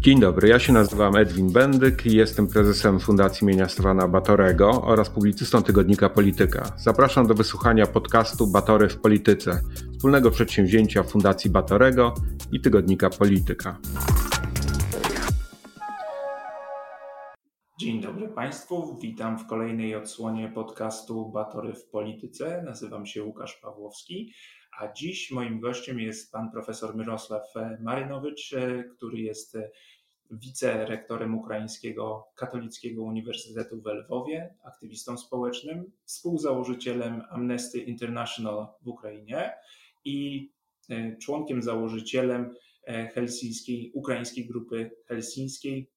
Dzień dobry, ja się nazywam Edwin Bendyk i jestem prezesem Fundacji imienia Stefana Batorego oraz publicystą tygodnika Polityka. Zapraszam do wysłuchania podcastu Batory w Polityce, wspólnego przedsięwzięcia Fundacji Batorego i tygodnika Polityka. Dzień dobry Państwu, witam w kolejnej odsłonie podcastu Batory w Polityce. Nazywam się Łukasz Pawłowski, a dziś moim gościem jest pan profesor Mirosław Marynowicz, który jest wicerektorem Ukraińskiego Katolickiego Uniwersytetu w Lwowie, aktywistą społecznym, współzałożycielem Amnesty International w Ukrainie i e, członkiem założycielem e, helsińskiej, ukraińskiej grupy helsińskiej,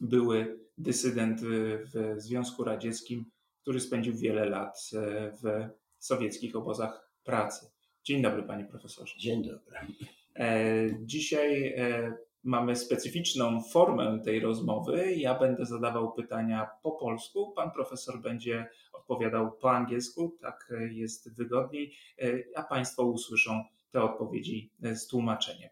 były dysydent w Związku Radzieckim, który spędził wiele lat e, w sowieckich obozach pracy. Dzień dobry, panie profesorze. Dzień dobry. Dzisiaj mamy specyficzną formę tej rozmowy. Ja będę zadawał pytania po polsku, pan profesor będzie odpowiadał po angielsku, tak jest wygodniej, a państwo usłyszą te odpowiedzi z tłumaczeniem.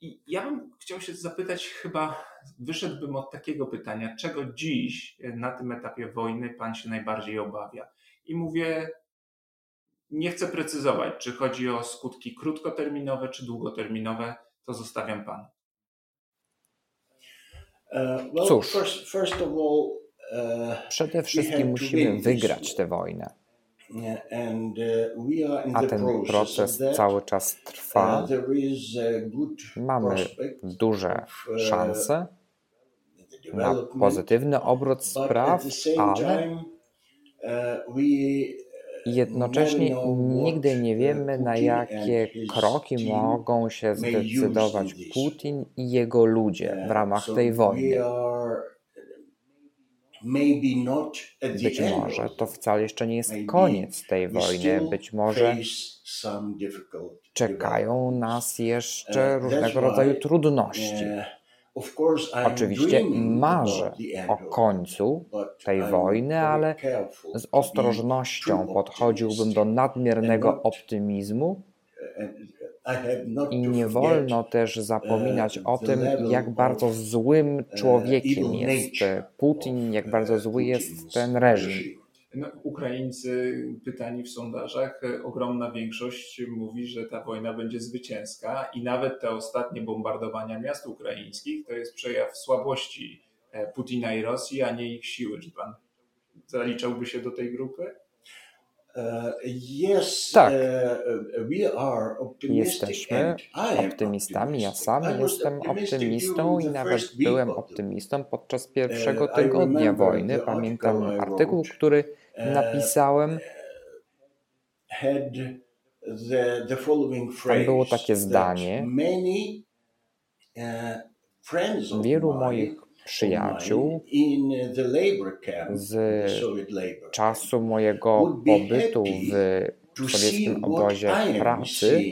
I ja bym chciał się zapytać, chyba wyszedłbym od takiego pytania, czego dziś na tym etapie wojny pan się najbardziej obawia? I mówię, nie chcę precyzować, czy chodzi o skutki krótkoterminowe czy długoterminowe to zostawiam Panu. Uh, Cóż, uh, przede wszystkim musimy wygrać tę wojnę. Uh, A ten proces cały czas trwa. Mamy duże szanse na pozytywny obrót spraw, ale Jednocześnie nigdy nie wiemy, na jakie kroki mogą się zdecydować Putin i jego ludzie w ramach tej wojny. Być może to wcale jeszcze nie jest koniec tej wojny, być może czekają nas jeszcze uh, różnego rodzaju trudności. Oczywiście marzę o końcu tej wojny, ale z ostrożnością podchodziłbym do nadmiernego optymizmu i nie wolno też zapominać o tym, jak bardzo złym człowiekiem jest Putin, jak bardzo zły jest ten reżim. No, Ukraińcy pytani w sondażach, e, ogromna większość mówi, że ta wojna będzie zwycięska i nawet te ostatnie bombardowania miast ukraińskich to jest przejaw słabości e, Putina i Rosji, a nie ich siły. Czy pan zaliczałby się do tej grupy? E, tak. Jesteśmy optymistami. Ja sam jestem optymistą i nawet byłem optymistą podczas pierwszego tygodnia wojny. Pamiętam artykuł, który napisałem. Tam było takie zdanie. Wielu moich przyjaciół z czasu mojego pobytu w sowieckim obozie pracy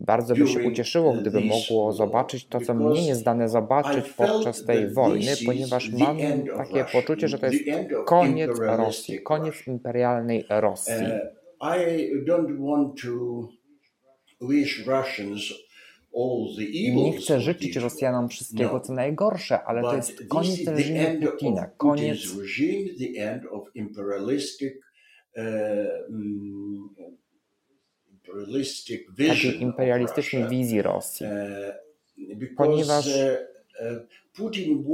bardzo by się ucieszyło, gdyby mogło zobaczyć to, co mnie nie zdane zobaczyć podczas tej wojny, ponieważ mam takie poczucie, że to jest koniec Rosji, koniec imperialnej Rosji. Nie chcę życzyć Rosjanom wszystkiego, no. co najgorsze, ale to jest koniec reżimu Putina, koniec takiej imperialistycznej wizji Rosji. E, Ponieważ e, e, Putin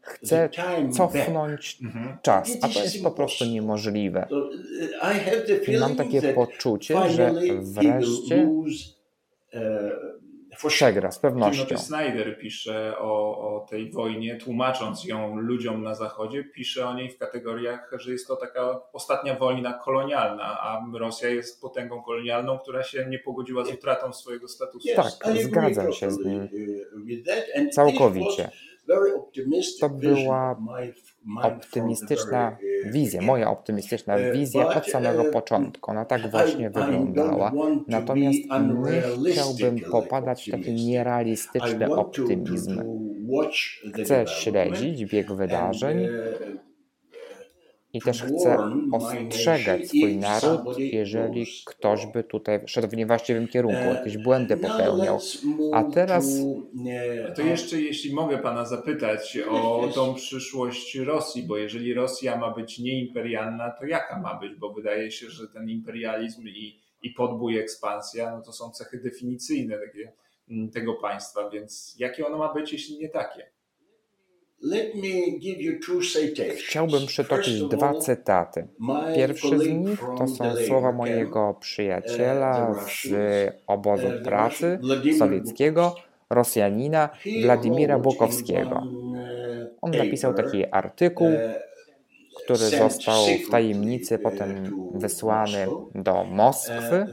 chce cofnąć mhm. czas, a to jest po prostu niemożliwe. I mam takie poczucie, że wreszcie przegra z pewnością. Timothy Snyder pisze o, o tej wojnie, tłumacząc ją ludziom na zachodzie, pisze o niej w kategoriach, że jest to taka ostatnia wojna kolonialna, a Rosja jest potęgą kolonialną, która się nie pogodziła z utratą swojego statusu. Tak, zgadzam się z nim całkowicie. To była optymistyczna wizja, moja optymistyczna wizja od samego początku. Ona tak właśnie wyglądała. Natomiast nie chciałbym popadać w taki nierealistyczny optymizm. Chcę śledzić bieg wydarzeń i też chce ostrzegać swój naród, jeżeli ktoś by tutaj szedł w niewłaściwym kierunku, jakieś błędy popełniał. A teraz. To jeszcze, jeśli mogę pana zapytać o tą przyszłość Rosji, bo jeżeli Rosja ma być nieimperialna, to jaka ma być? Bo wydaje się, że ten imperializm i, i podbój, ekspansja, no to są cechy definicyjne takie, tego państwa, więc jakie ono ma być, jeśli nie takie? Chciałbym przytoczyć dwa cytaty. Pierwszy z nich to są słowa mojego przyjaciela uh, z obozu uh, pracy sowieckiego, Rosjanina Władimira Bukowskiego. Uh, On napisał taki artykuł, który został w tajemnicy potem wysłany do Moskwy,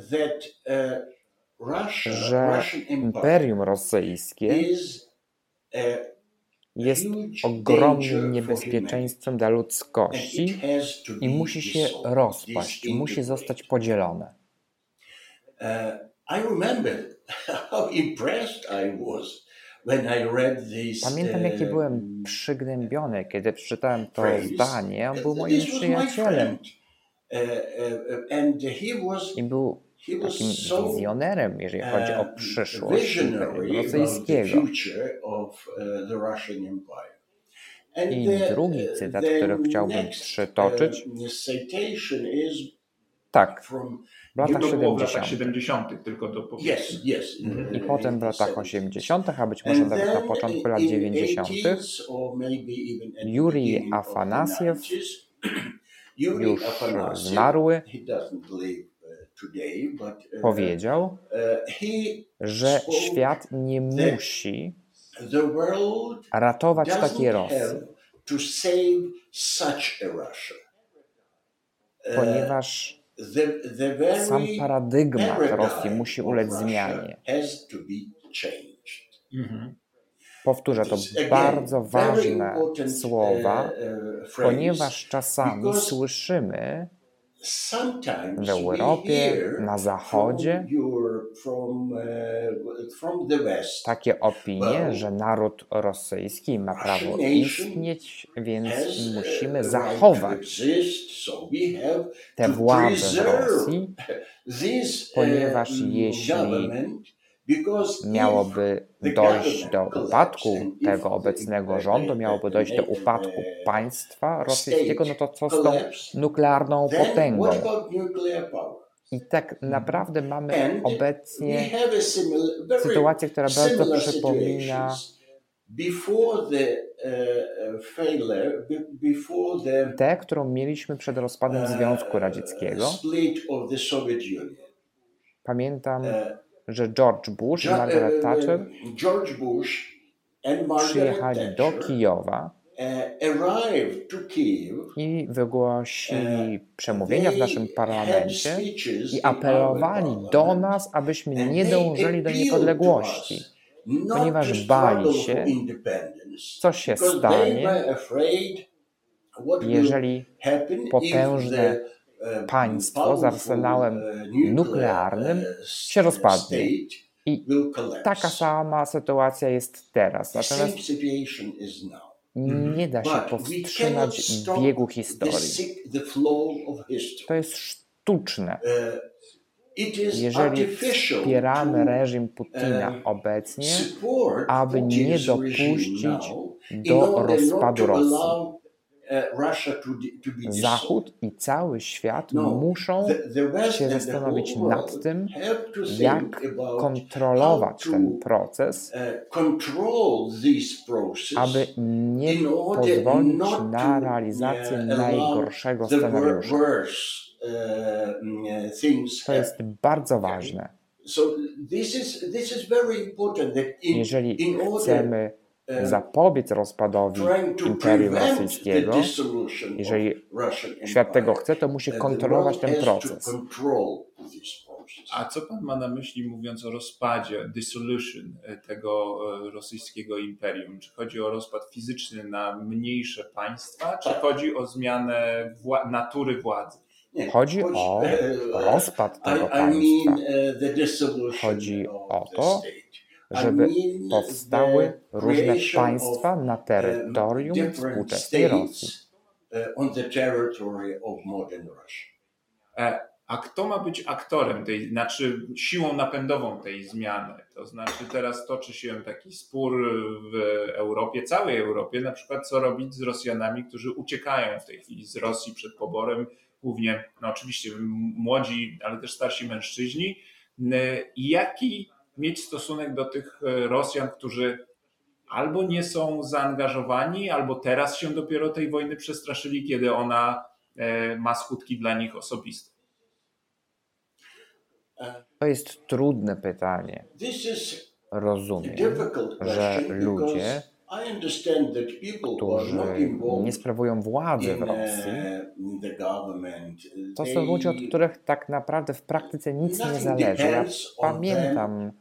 że Imperium Rosyjskie jest ogromnym niebezpieczeństwem dla ludzkości i musi się rozpaść, musi zostać podzielone. Pamiętam, jakie uh, byłem przygnębiony, kiedy przeczytałem to zdanie. On był moim przyjacielem. Uh, uh, I był takim wizjonerem, jeżeli chodzi o przyszłość rosyjskiego. I drugi cytat, który chciałbym przytoczyć, tak, w latach 70. 70. tylko do yes, yes. Mhm. I potem w latach 80., a być może nawet na początku lat 90. Jurij Afanasiew, już zmarły, uh, powiedział, uh, że świat nie musi ratować takiej Rosji, uh, ponieważ sam paradygmat Rosji musi ulec zmianie. Mhm. Powtórzę to bardzo ważne słowa, ponieważ czasami słyszymy, w Europie, na Zachodzie, takie opinie, że naród rosyjski ma prawo istnieć, więc musimy zachować tę władzę w Rosji, ponieważ jeśli miałoby dojść do upadku tego obecnego rządu, miałoby dojść do upadku państwa rosyjskiego, no to co z tą nuklearną potęgą? I tak naprawdę mamy obecnie sytuację, która bardzo przypomina tę, którą mieliśmy przed rozpadem Związku Radzieckiego. Pamiętam że George Bush i Margaret e, e, Thatcher przyjechali do Kijowa e, i wygłosili przemówienia w naszym parlamencie i apelowali do nas, abyśmy nie dążyli do niepodległości, ponieważ bali się, co się stanie, jeżeli potężne państwo z arsenałem nuklearnym się rozpadnie. I taka sama sytuacja jest teraz. Natomiast nie da się powstrzymać biegu historii. To jest sztuczne. Jeżeli wspieramy reżim Putina obecnie, aby nie dopuścić do rozpadu Rosji. Zachód i cały świat no, muszą się zastanowić nad tym, jak kontrolować ten proces, uh, aby nie pozwolić na realizację najgorszego scenariusza. Uh, to jest bardzo ważne. Jeżeli chcemy E, zapobiec rozpadowi Imperium Rosyjskiego, jeżeli świat tego chce, to musi kontrolować ten proces. A co pan ma na myśli mówiąc o rozpadzie, dissolution e, tego e, rosyjskiego imperium? Czy chodzi o rozpad fizyczny na mniejsze państwa, czy tak. chodzi o zmianę wła natury władzy? Nie, chodzi o rozpad tego państwa. Chodzi o to, żeby powstały różne państwa na terytorium współczesnej Rosji. on the territory of modern Russia. E, a kto ma być aktorem tej, znaczy siłą napędową tej zmiany? To znaczy teraz toczy się taki spór w Europie, całej Europie, na przykład co robić z Rosjanami, którzy uciekają w tej chwili z Rosji przed poborem, głównie, no oczywiście młodzi, ale też starsi mężczyźni. I jaki mieć stosunek do tych Rosjan, którzy albo nie są zaangażowani, albo teraz się dopiero tej wojny przestraszyli, kiedy ona e, ma skutki dla nich osobiste? To jest trudne pytanie. Rozumiem, że ludzie, którzy nie sprawują władzy w Rosji, to są ludzie, od których tak naprawdę w praktyce nic nie zależy. Ja pamiętam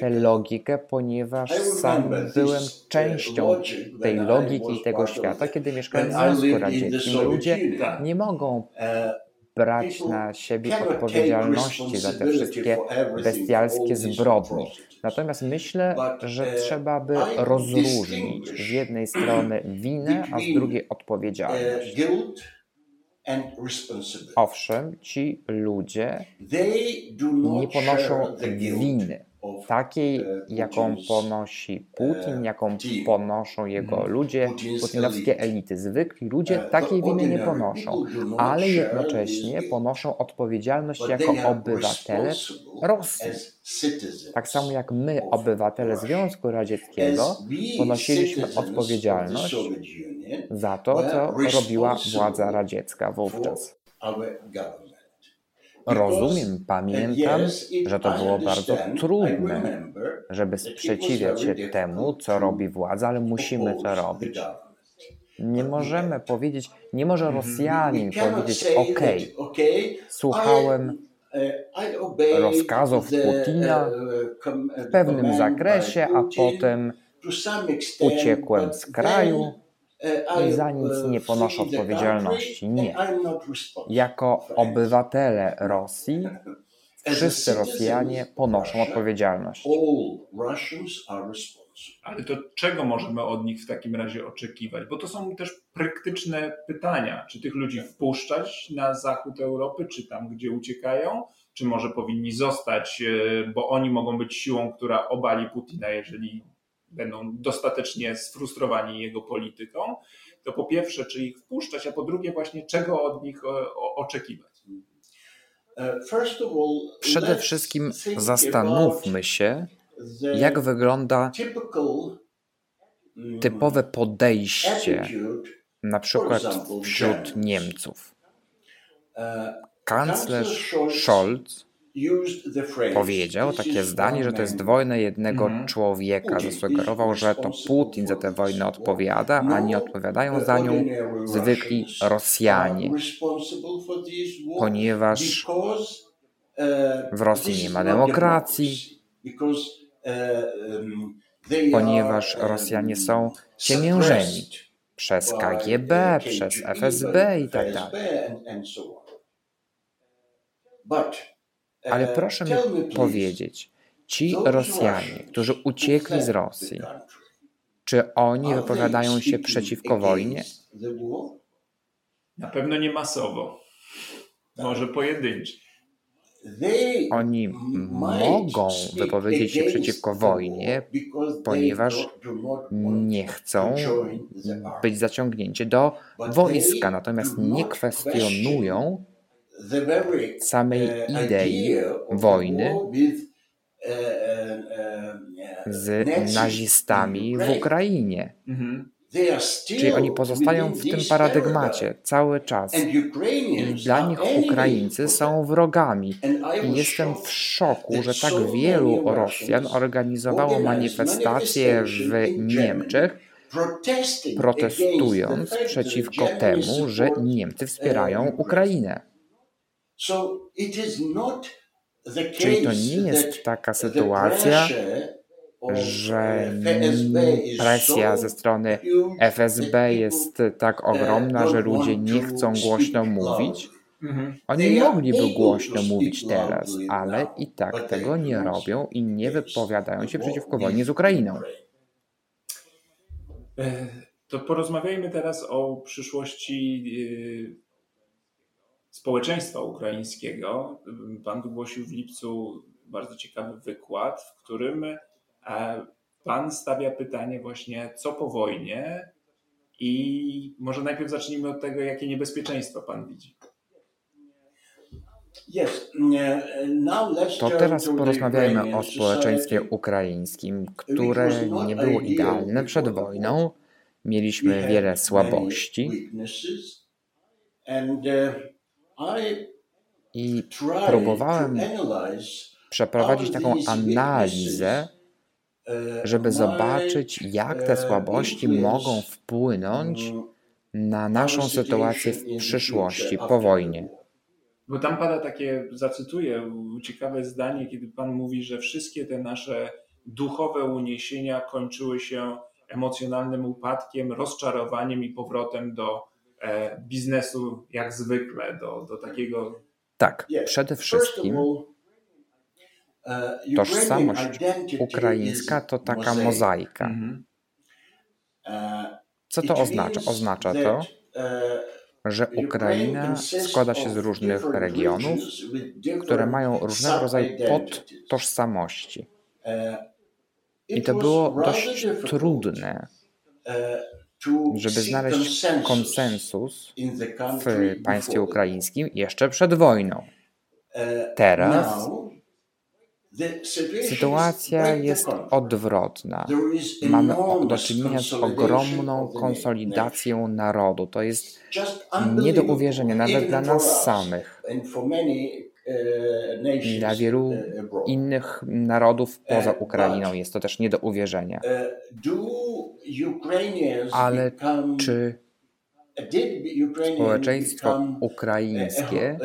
tę logikę, ponieważ sam byłem częścią tej logiki i tego świata, kiedy mieszkałem w Związku Radzieckim. Ludzie nie mogą brać na siebie odpowiedzialności za te wszystkie bestialskie zbrodnie. Natomiast myślę, że trzeba by rozróżnić z jednej strony winę, a z drugiej odpowiedzialność. Owszem, ci ludzie nie ponoszą winy takiej, jaką ponosi Putin, jaką ponoszą jego ludzie, putinowskie elity. Zwykli ludzie takiej winy nie ponoszą, ale jednocześnie ponoszą odpowiedzialność jako obywatele Rosji. Tak samo jak my, obywatele Związku Radzieckiego, ponosiliśmy odpowiedzialność za to, co robiła władza radziecka wówczas. Rozumiem, pamiętam, że to było bardzo trudne, żeby sprzeciwiać się temu, co robi władza, ale musimy to robić. Nie możemy powiedzieć, nie może mhm. Rosjanin powiedzieć: OK, słuchałem rozkazów Putina w pewnym zakresie, a potem uciekłem z kraju i za nic nie ponoszę odpowiedzialności. Nie. Jako obywatele Rosji wszyscy Rosjanie ponoszą odpowiedzialność. Ale to czego możemy od nich w takim razie oczekiwać? Bo to są też praktyczne pytania. Czy tych ludzi wpuszczać na zachód Europy, czy tam, gdzie uciekają? Czy może powinni zostać, e, bo oni mogą być siłą, która obali Putina, jeżeli będą dostatecznie sfrustrowani jego polityką, to po pierwsze, czy ich wpuszczać, a po drugie właśnie, czego od nich e, oczekiwać. Przede wszystkim zastanówmy się, jak wygląda mm, typowe podejście na przykład wśród Niemców. Uh, Kanclerz Scholz powiedział takie zdanie, że to jest wojna jednego mhm. człowieka. Zasugerował, że to Putin za tę wojnę odpowiada, a nie odpowiadają za nią zwykli Rosjanie, ponieważ w Rosji nie ma demokracji, ponieważ Rosjanie są ciemiężeni przez KGB, przez FSB i tak dalej. Ale proszę mi powiedzieć, ci Rosjanie, którzy uciekli z Rosji, czy oni wypowiadają się przeciwko wojnie? Na pewno nie masowo. Może pojedynczy. Oni mogą wypowiedzieć się przeciwko wojnie, ponieważ nie chcą być zaciągnięci do wojska, natomiast nie kwestionują samej uh, idei wojny uh, uh, z nazistami w Ukrainie. Mhm. Czyli oni pozostają w tym paradygmacie cały czas. I dla nich Ukraińcy są wrogami. I jestem w szoku, że tak wielu Rosjan organizowało manifestacje w Niemczech, protestując przeciwko temu, że Niemcy wspierają Ukrainę. Czyli to nie jest taka sytuacja, że presja ze strony FSB jest tak ogromna, że ludzie nie chcą głośno mówić. Mhm. Oni mogliby głośno mówić teraz, ale i tak tego nie robią i nie wypowiadają się przeciwko wojnie z Ukrainą. E, To porozmawiajmy teraz o przyszłości społeczeństwa ukraińskiego. Pan wygłosił w lipcu bardzo ciekawy wykład, w którym Pan stawia pytanie właśnie, co po wojnie i może najpierw zacznijmy od tego, jakie niebezpieczeństwa Pan widzi. To teraz porozmawiajmy o społeczeństwie ukraińskim, które nie było idealne przed wojną. Mieliśmy wiele słabości. I próbowałem przeprowadzić taką analizę żeby zobaczyć, jak te słabości mogą wpłynąć na naszą sytuację w przyszłości, po wojnie. Bo tam pada takie, zacytuję, ciekawe zdanie, kiedy Pan mówi, że wszystkie te nasze duchowe uniesienia kończyły się emocjonalnym upadkiem, rozczarowaniem i powrotem do biznesu jak zwykle, do, do takiego. Tak, przede wszystkim E, tożsamość ukraińska to taka mozaika. Mhm. E, Co to oznacza? Oznacza to, e, że Ukraina składa się z różnych regionów, które mają różnego rodzaju podtożsamości. I to było dość trudne, żeby znaleźć konsensus w państwie ukraińskim jeszcze przed wojną. Teraz Sytuacja jest odwrotna. Mamy do czynienia z ogromną konsolidacją narodu. To jest nie do uwierzenia, nawet dla nas samych. I dla wielu innych narodów poza Ukrainą jest to też nie do uwierzenia. Ale czy Społeczeństwo ukraińskie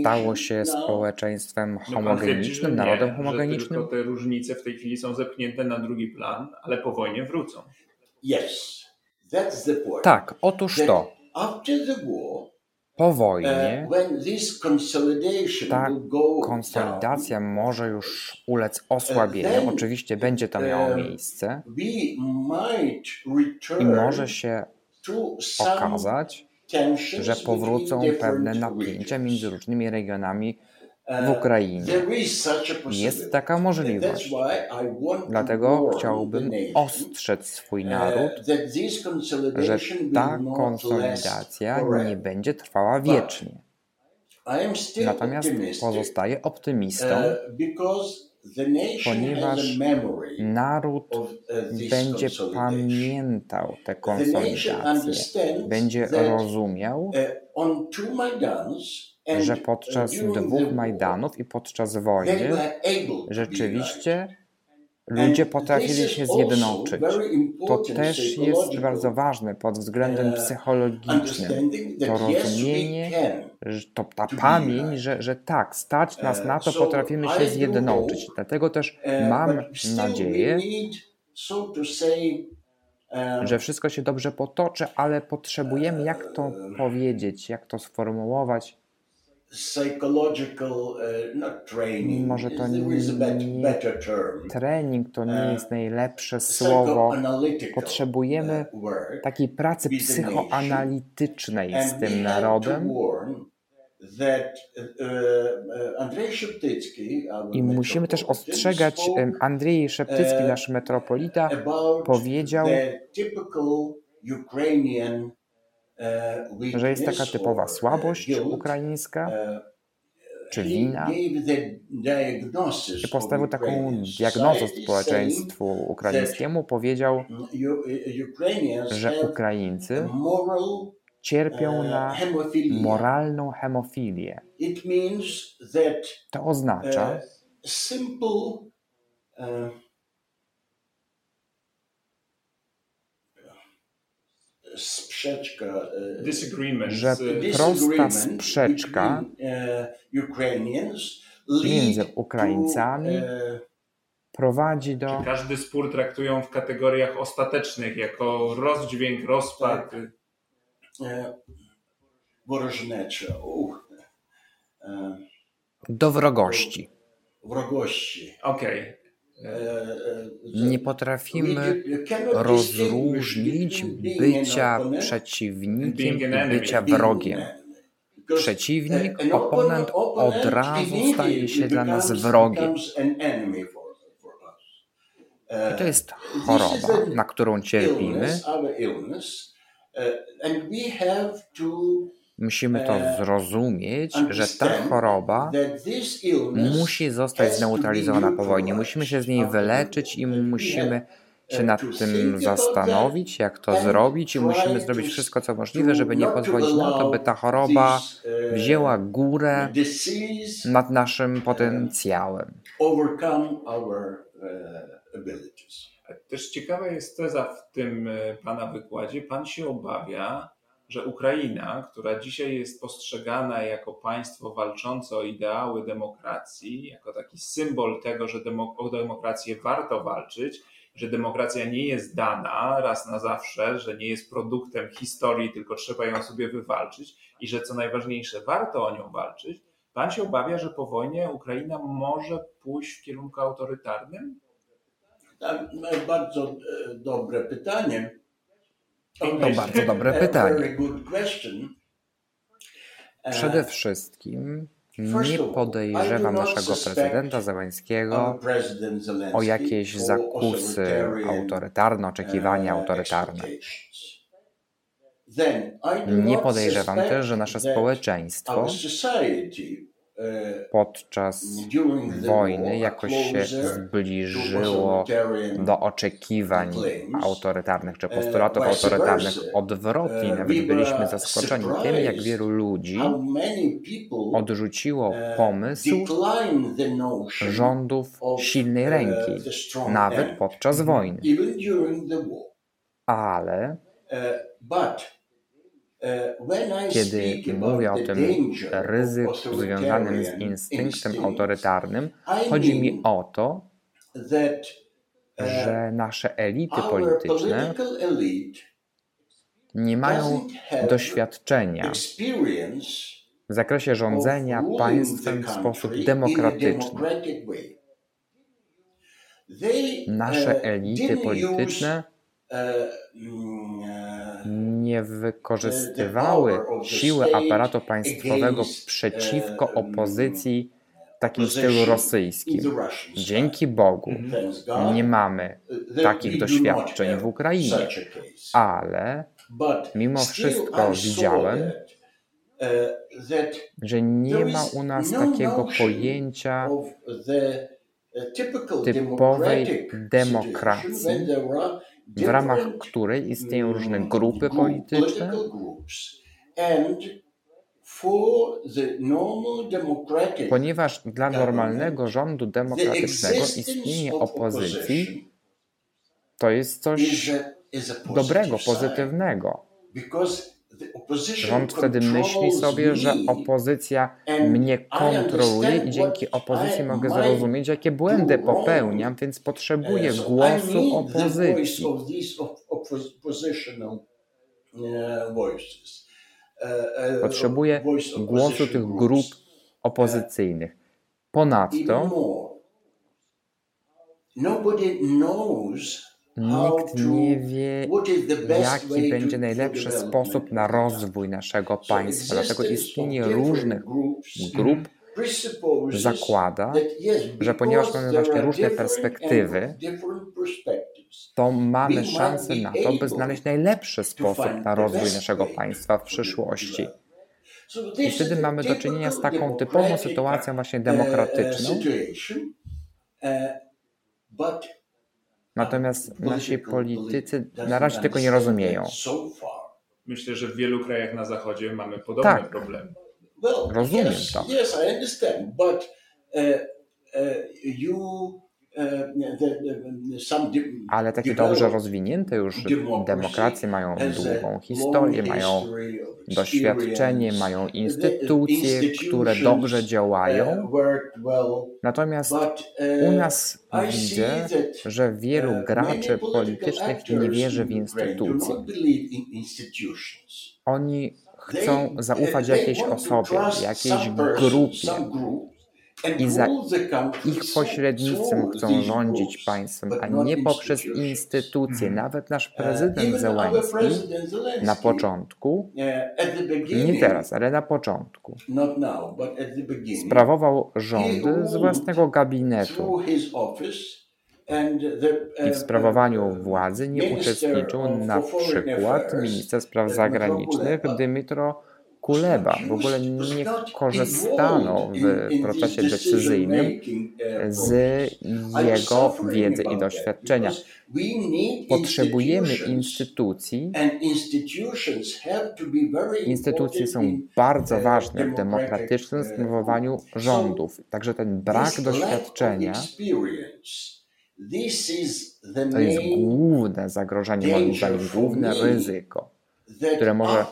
stało się społeczeństwem no, homogenicznym, narodem homogenicznym? Że te różnice w tej chwili są zepchnięte na drugi plan, ale po wojnie wrócą. Tak, otóż to. Po wojnie uh, ta konsolidacja może już ulec osłabieniu. Oczywiście będzie to miało uh, miejsce i może się okazać, że powrócą pewne napięcia między różnymi regionami w uh, Ukrainie. Jest taka możliwość. Dlatego chciałbym ostrzec swój uh, naród, że ta konsolidacja nie będzie trwała wiecznie. Natomiast pozostaję optymistą, uh, ponieważ naród będzie pamiętał te konsolidacje, będzie rozumiał, że podczas dwóch Majdanów i podczas wojny rzeczywiście ludzie potrafili się zjednoczyć. To też jest bardzo ważne pod względem uh, psychologicznym. To rozumienie, to ta pamięć, że, że tak, stać nas na to, potrafimy się zjednoczyć. Dlatego też uh, mam nadzieję, że wszystko się dobrze potoczy, ale potrzebujemy, jak to uh, powiedzieć, jak to sformułować, psychological, uh, not training. Może to nie, trening to nie uh, jest najlepsze słowo. Potrzebujemy uh, takiej pracy psychoanalitycznej z tym narodem. I musimy też ostrzegać, Andrzej Szeptycki, nasz metropolita, powiedział, że jest taka typowa słabość ukraińska, czy wina. I postawił taką diagnozę społeczeństwu ukraińskiemu. Powiedział, że Ukraińcy cierpią na moralną hemofilię. To oznacza, sprzeczka, e, że prosta sprzeczka e, między Ukraińcami e, prowadzi do. Czy każdy spór traktują w kategoriach ostatecznych, jako rozdźwięk, rozpad. Tak. Do wrogości. Wrogości. Okej. Okay Nie potrafimy rozróżnić bycia przeciwnikiem i bycia wrogiem. Przeciwnik, oponent od razu staje się dla nas wrogiem. I to jest choroba, na którą cierpimy. Musimy to zrozumieć, że ta choroba musi zostać zneutralizowana po wojnie. Musimy się z niej wyleczyć i musimy się nad tym zastanowić, jak to zrobić, i musimy zrobić wszystko, co możliwe, żeby nie pozwolić na to, by ta choroba wzięła górę nad naszym potencjałem. Też ciekawa jest teza w tym Pana wykładzie. Pan się obawia, że Ukraina, która dzisiaj jest postrzegana jako państwo walczące o ideały demokracji, jako taki symbol tego, że demo, o demokrację warto walczyć, że demokracja nie jest dana raz na zawsze, że nie jest produktem historii, tylko trzeba ją sobie wywalczyć i że co najważniejsze, warto o nią walczyć. Pan się obawia, że po wojnie Ukraina może pójść w kierunku autorytarnym? Bardzo e, dobre pytanie. To bardzo dobre pytanie. Przede wszystkim nie podejrzewam naszego prezydenta Zeleńskiego o jakieś zakusy autorytarne, oczekiwania autorytarne. Nie podejrzewam też, że nasze społeczeństwo podczas wojny jakoś się zbliżyło do oczekiwań autorytarnych czy postulatów autorytarnych. Odwrotnie, nawet byliśmy zaskoczeni tym, jak wielu ludzi odrzuciło pomysł rządów silnej ręki, nawet podczas wojny. Ale kiedy mówię o tym ryzyku związanym z instynktem autorytarnym, chodzi mi o to, że nasze elity polityczne nie mają doświadczenia w zakresie rządzenia państwem w sposób demokratyczny. Nasze elity polityczne nie wykorzystywały siły aparatu państwowego przeciwko opozycji w takim stylu rosyjskim. Dzięki Bogu nie mamy takich doświadczeń w Ukrainie, ale mimo wszystko widziałem, że nie ma u nas takiego pojęcia typowej demokracji, w ramach której istnieją różne grupy polityczne ponieważ dla normalnego rządu demokratycznego istnienie opozycji to jest coś dobrego, pozytywnego. Rząd wtedy myśli sobie, że opozycja mnie kontroluje i dzięki opozycji mogę zrozumieć, jakie błędy popełniam, więc potrzebuję głosu opozycji. Potrzebuję głosu tych grup opozycyjnych. Ponadto Nikt nie wie, jaki będzie najlepszy sposób na rozwój naszego państwa. Dlatego istnienie różnych grup zakłada, że ponieważ mamy właśnie różne perspektywy, to mamy szansę na to, by znaleźć najlepszy sposób na rozwój naszego państwa w przyszłości. I wtedy mamy do czynienia z taką typową sytuacją właśnie demokratyczną, Natomiast nasi politycy na razie tego nie rozumieją. Myślę, że w wielu krajach na Zachodzie mamy podobne tak. problemy. Rozumiem to. Ale takie dobrze rozwinięte już demokracje mają długą historię, mają doświadczenie, mają instytucje, które dobrze działają. Natomiast u nas widzę, że wielu graczy politycznych nie wierzy w instytucje. Oni chcą zaufać jakiejś osobie, jakiejś grupie i za ich pośrednictwem chcą rządzić państwem, a nie poprzez instytucje. Mhm. Nawet nasz prezydent Zełenski na początku, nie teraz, ale na początku, sprawował rządy z własnego gabinetu. i w sprawowaniu władzy nie uczestniczył na przykład minister spraw zagranicznych Dymitro Kuleba. W ogóle nie korzystano w procesie decyzyjnym z jego wiedzy i doświadczenia. Potrzebujemy instytucji. Instytucje są bardzo ważne w demokratycznym sprawowaniu rządów. Także ten brak doświadczenia to jest główne zagrożenie, moim zdaniem, główne ryzyko, które może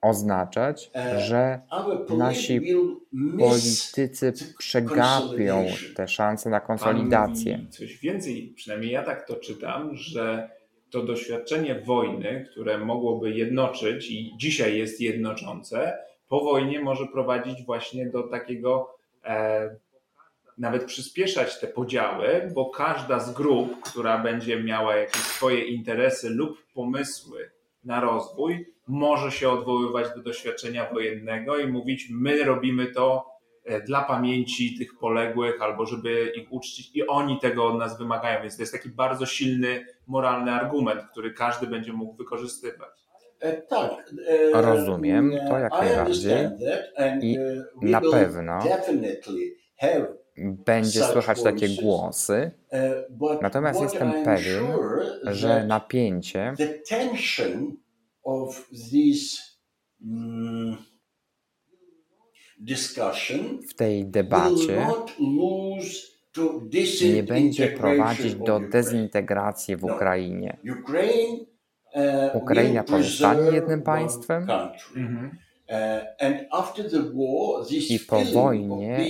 oznaczać, że nasi politycy przegapią te szanse na konsolidację. Coś więcej, przynajmniej ja tak to czytam, że to doświadczenie wojny, które mogłoby jednoczyć i dzisiaj jest jednoczące, po wojnie może prowadzić właśnie do takiego e, nawet przyspieszać te podziały, bo każda z grup, która będzie miała jakieś swoje interesy lub pomysły na rozwój, może się odwoływać do doświadczenia wojennego i mówić: My robimy to dla pamięci tych poległych, albo żeby ich uczcić, i oni tego od nas wymagają. Więc to jest taki bardzo silny moralny argument, który każdy będzie mógł wykorzystywać. Tak. Rozumiem to jak najbardziej i na pewno będzie słychać takie głosy. Natomiast jestem pewien, że napięcie w tej debacie nie będzie prowadzić do dezintegracji w Ukrainie. Ukraina pozostanie jednym państwem i po wojnie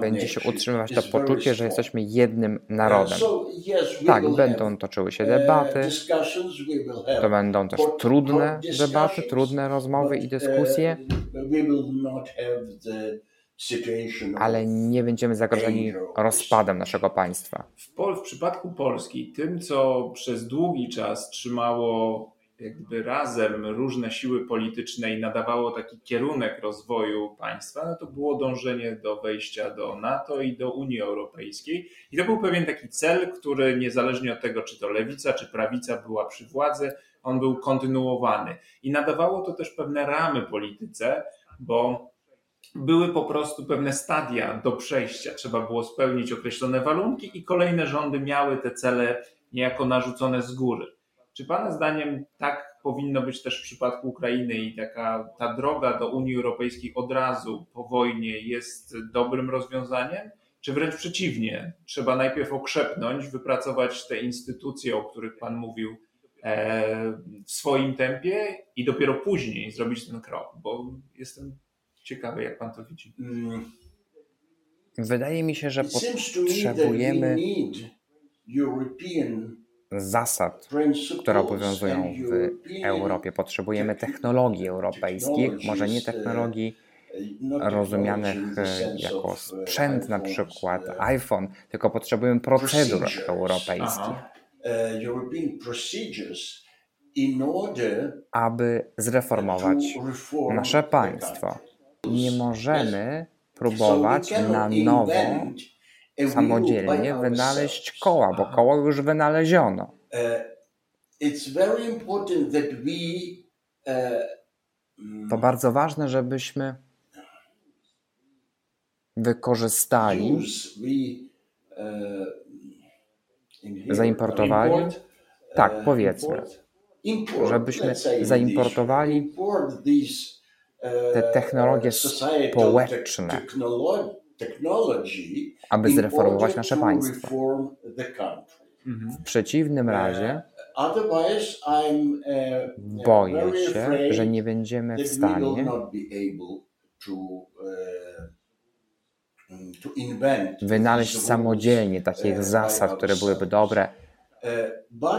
będzie się utrzymywać to poczucie, że jesteśmy jednym narodem. Tak, będą toczyły się debaty, to będą też trudne debaty, trudne rozmowy i dyskusje, ale nie będziemy zagrożeni rozpadem naszego państwa. W, Pol- w przypadku Polski, tym co przez długi czas trzymało jakby razem różne siły polityczne i nadawało taki kierunek rozwoju państwa, no to było dążenie do wejścia do NATO i do Unii Europejskiej. I to był pewien taki cel, który niezależnie od tego, czy to lewica, czy prawica była przy władzy, on był kontynuowany. I nadawało to też pewne ramy polityce, bo były po prostu pewne stadia do przejścia. Trzeba było spełnić określone warunki i kolejne rządy miały te cele niejako narzucone z góry. Czy Pana zdaniem tak powinno być też w przypadku Ukrainy i taka ta droga do Unii Europejskiej od razu po wojnie jest dobrym rozwiązaniem? Czy wręcz przeciwnie, trzeba najpierw okrzepnąć, wypracować te instytucje, o których Pan mówił, w swoim tempie i dopiero później zrobić ten krok? Bo jestem ciekawy, jak Pan to widzi. Wydaje mi się, że potrzebujemy zasad, które obowiązują w Europie. Potrzebujemy technologii europejskich, może nie technologii rozumianych jako sprzęt, na przykład iPhone, tylko potrzebujemy procedur europejskich, aby zreformować nasze państwo. Nie możemy próbować na nowo samodzielnie wynaleźć koła, bo koło już wynaleziono. To bardzo ważne, żebyśmy wykorzystali, zaimportowali, tak powiedzmy, żebyśmy zaimportowali te technologie społeczne, aby zreformować nasze państwo. W przeciwnym razie boję się, że nie będziemy w stanie wynaleźć samodzielnie takich zasad, które byłyby dobre,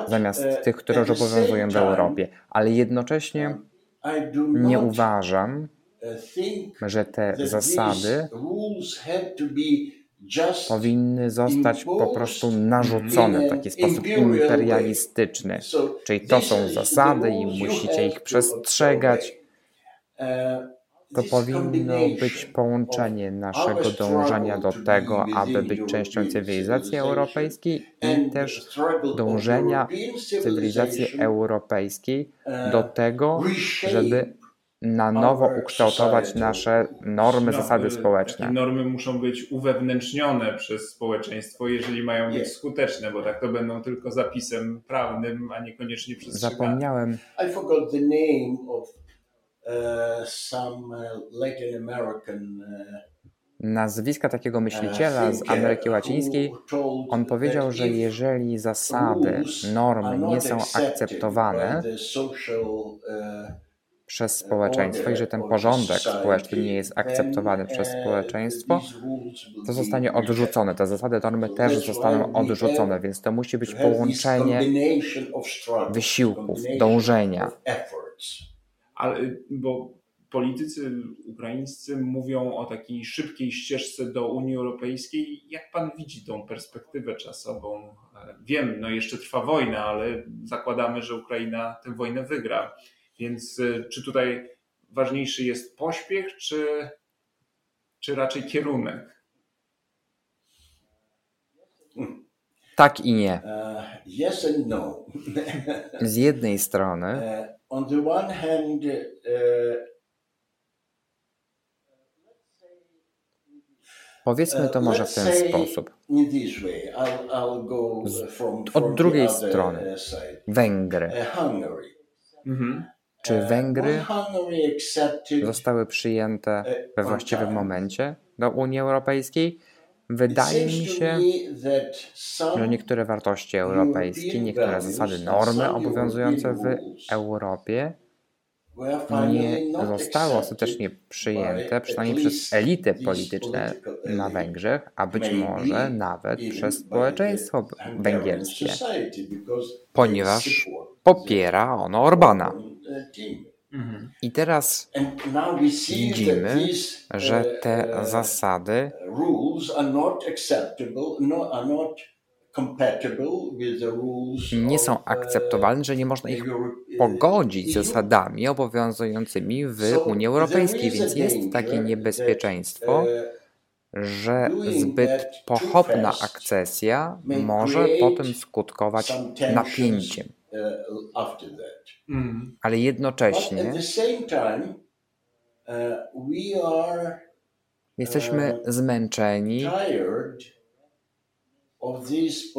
zamiast tych, które już obowiązują w Europie. Ale jednocześnie nie uważam, że te zasady powinny zostać po prostu narzucone w taki sposób imperialistyczny. Czyli to są zasady i musicie ich przestrzegać. To powinno być połączenie naszego dążenia do tego, aby być częścią cywilizacji europejskiej i też dążenia cywilizacji europejskiej do tego, żeby na nowo ukształtować nasze normy, zasady społeczne. Takie normy muszą być uwewnętrznione przez społeczeństwo, jeżeli mają być skuteczne, bo tak to będą tylko zapisem prawnym, a niekoniecznie przestrzegane. Zapomniałem. I forgot the name of uh, some uh, Latin American uh, nazwiska takiego myśliciela z Ameryki Łacińskiej, on powiedział, że jeżeli zasady, normy nie są akceptowane przez społeczeństwo i że ten porządek społeczny nie jest akceptowany przez społeczeństwo, to zostanie odrzucone. Te zasady, normy też zostaną odrzucone, więc to musi być połączenie wysiłków, dążenia. Ale, bo politycy ukraińscy mówią o takiej szybkiej ścieżce do Unii Europejskiej. Jak pan widzi tą perspektywę czasową? Wiem, no jeszcze trwa wojna, ale zakładamy, że Ukraina tę wojnę wygra. Więc y, czy tutaj ważniejszy jest pośpiech, czy, czy raczej kierunek? Tak i nie. Uh, yes and no. Z jednej strony. Uh, on the one hand, uh, Powiedzmy to może w ten sposób. Od drugiej strony, Węgry. Mhm. Czy Węgry zostały przyjęte we właściwym momencie do Unii Europejskiej? Wydaje mi się, że niektóre wartości europejskie, niektóre zasady, normy obowiązujące w Europie nie zostały ostatecznie przyjęte, przynajmniej przez elity polityczne na Węgrzech, a być może nawet przez społeczeństwo węgierskie, ponieważ popiera ono Orbana. I teraz widzimy, że te zasady nie są akceptowalne, że nie można ich pogodzić z zasadami obowiązującymi w Unii Europejskiej, więc jest takie niebezpieczeństwo, że zbyt pochopna akcesja może potem skutkować napięciem. Ale jednocześnie jesteśmy zmęczeni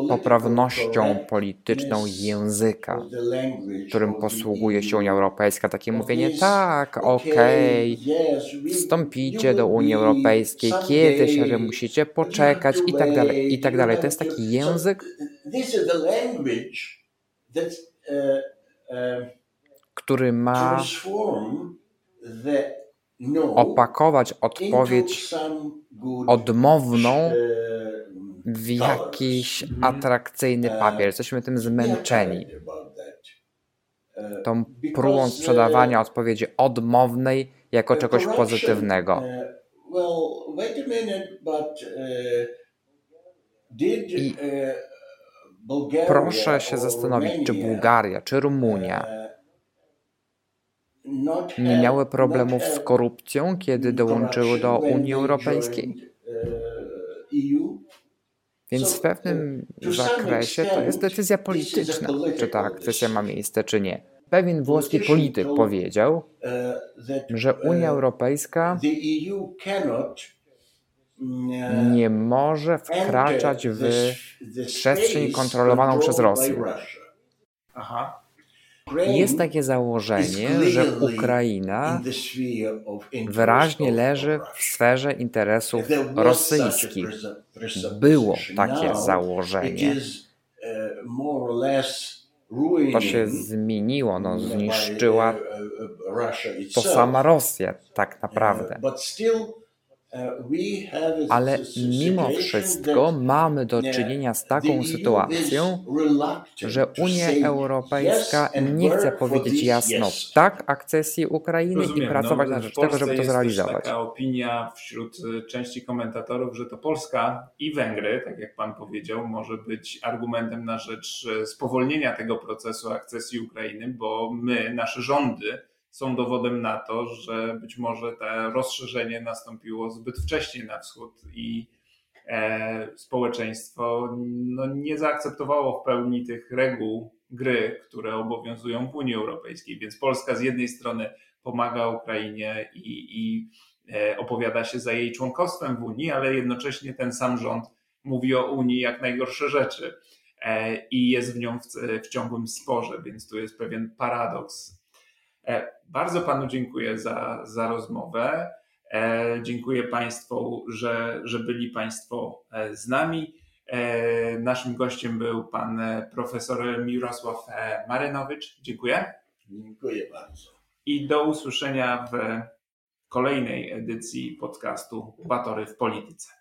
poprawnością polityczną języka, którym posługuje się Unia Europejska. Takie mówienie, tak, okej, okay, wstąpicie do Unii Europejskiej kiedyś, ale musicie poczekać i tak dalej, i tak dalej. To jest taki język, który ma opakować odpowiedź odmowną w jakiś atrakcyjny papier. Jesteśmy tym zmęczeni. Tą próbą sprzedawania odpowiedzi odmownej jako czegoś pozytywnego. I proszę się zastanowić, czy Bułgaria, czy Rumunia nie miały problemów z korupcją, kiedy dołączyły do Unii Europejskiej? Więc w pewnym zakresie to jest decyzja polityczna, czy ta akcesja ma miejsce, czy nie. Pewien włoski polityk powiedział, że Unia Europejska nie może wkraczać w przestrzeń kontrolowaną przez Rosję. Jest takie założenie, że Ukraina wyraźnie leży w sferze interesów rosyjskich. Było takie założenie. To się zmieniło, no, zniszczyła to sama Rosja tak naprawdę. Ale mimo wszystko mamy do czynienia z taką sytuacją, że Unia Europejska nie chce powiedzieć jasno tak akcesji Ukrainy Rozumiem, i pracować no, na rzecz tego, żeby to zrealizować. Jest taka opinia wśród y, części komentatorów, że to Polska i Węgry, tak jak pan powiedział, może być argumentem na rzecz y, spowolnienia tego procesu akcesji Ukrainy, bo my, nasze rządy, są dowodem na to, że być może to rozszerzenie nastąpiło zbyt wcześnie na wschód i e, społeczeństwo no, nie zaakceptowało w pełni tych reguł gry, które obowiązują w Unii Europejskiej. Więc Polska z jednej strony pomaga Ukrainie i, i e, opowiada się za jej członkostwem w Unii, ale jednocześnie ten sam rząd mówi o Unii jak najgorsze rzeczy e, i jest w nią w, w ciągłym sporze, więc tu jest pewien paradoks bardzo Panu dziękuję za, za rozmowę. E, dziękuję Państwu, że, że byli Państwo e, z nami. Naszym gościem był Pan profesor Mirosław Marynowicz. Dziękuję. Dziękuję bardzo. I do usłyszenia w kolejnej edycji podcastu Batory w Polityce.